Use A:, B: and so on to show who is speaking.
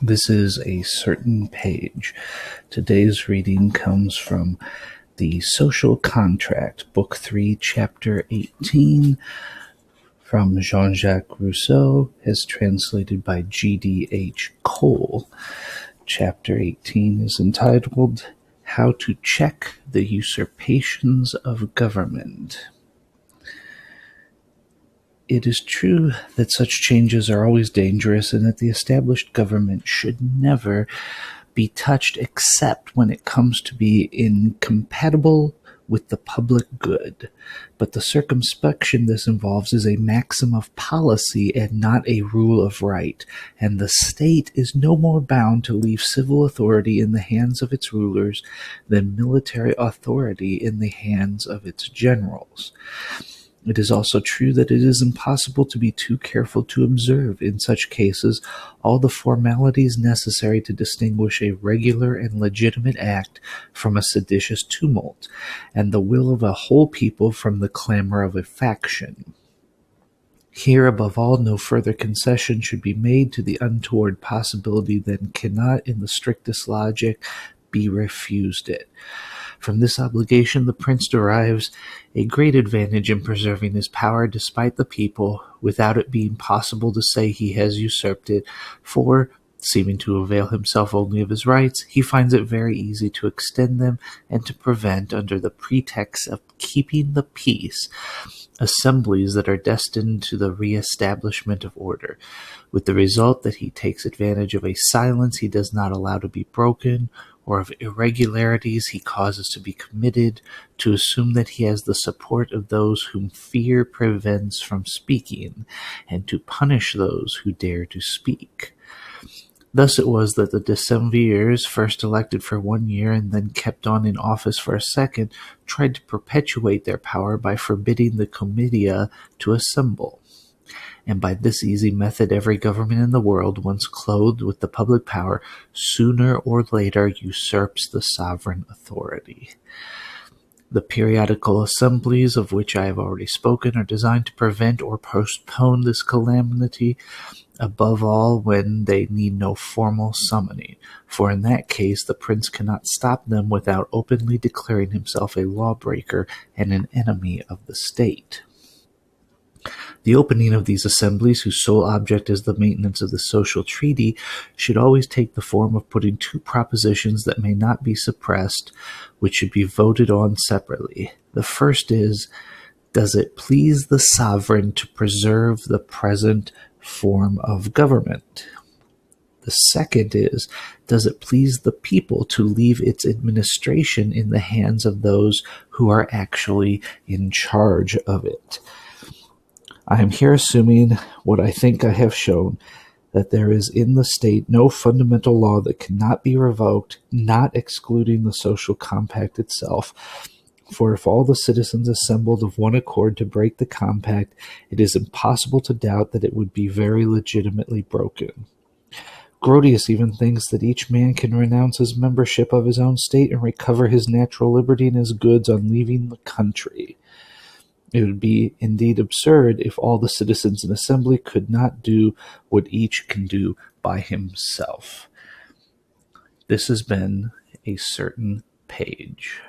A: This is a certain page. Today's reading comes from The Social Contract, Book 3, Chapter 18, from Jean Jacques Rousseau, as translated by G.D.H. Cole. Chapter 18 is entitled How to Check the Usurpations of Government. It is true that such changes are always dangerous and that the established government should never be touched except when it comes to be incompatible with the public good. But the circumspection this involves is a maxim of policy and not a rule of right, and the state is no more bound to leave civil authority in the hands of its rulers than military authority in the hands of its generals. It is also true that it is impossible to be too careful to observe, in such cases, all the formalities necessary to distinguish a regular and legitimate act from a seditious tumult, and the will of a whole people from the clamor of a faction. Here, above all, no further concession should be made to the untoward possibility than cannot, in the strictest logic, be refused it. From this obligation the prince derives a great advantage in preserving his power despite the people, without it being possible to say he has usurped it, for, seeming to avail himself only of his rights, he finds it very easy to extend them and to prevent, under the pretext of keeping the peace, assemblies that are destined to the re-establishment of order, with the result that he takes advantage of a silence he does not allow to be broken, or of irregularities he causes to be committed, to assume that he has the support of those whom fear prevents from speaking, and to punish those who dare to speak. Thus it was that the decemvirs, first elected for one year and then kept on in office for a second, tried to perpetuate their power by forbidding the comitia to assemble and by this easy method every government in the world, once clothed with the public power, sooner or later usurps the sovereign authority. The periodical assemblies of which I have already spoken are designed to prevent or postpone this calamity, above all when they need no formal summoning, for in that case the prince cannot stop them without openly declaring himself a lawbreaker and an enemy of the state. The opening of these assemblies, whose sole object is the maintenance of the social treaty, should always take the form of putting two propositions that may not be suppressed, which should be voted on separately. The first is, does it please the sovereign to preserve the present form of government? The second is, does it please the people to leave its administration in the hands of those who are actually in charge of it? I am here assuming what I think I have shown that there is in the state no fundamental law that cannot be revoked, not excluding the social compact itself. For if all the citizens assembled of one accord to break the compact, it is impossible to doubt that it would be very legitimately broken. Grotius even thinks that each man can renounce his membership of his own state and recover his natural liberty and his goods on leaving the country. It would be indeed absurd if all the citizens in assembly could not do what each can do by himself. This has been a certain page.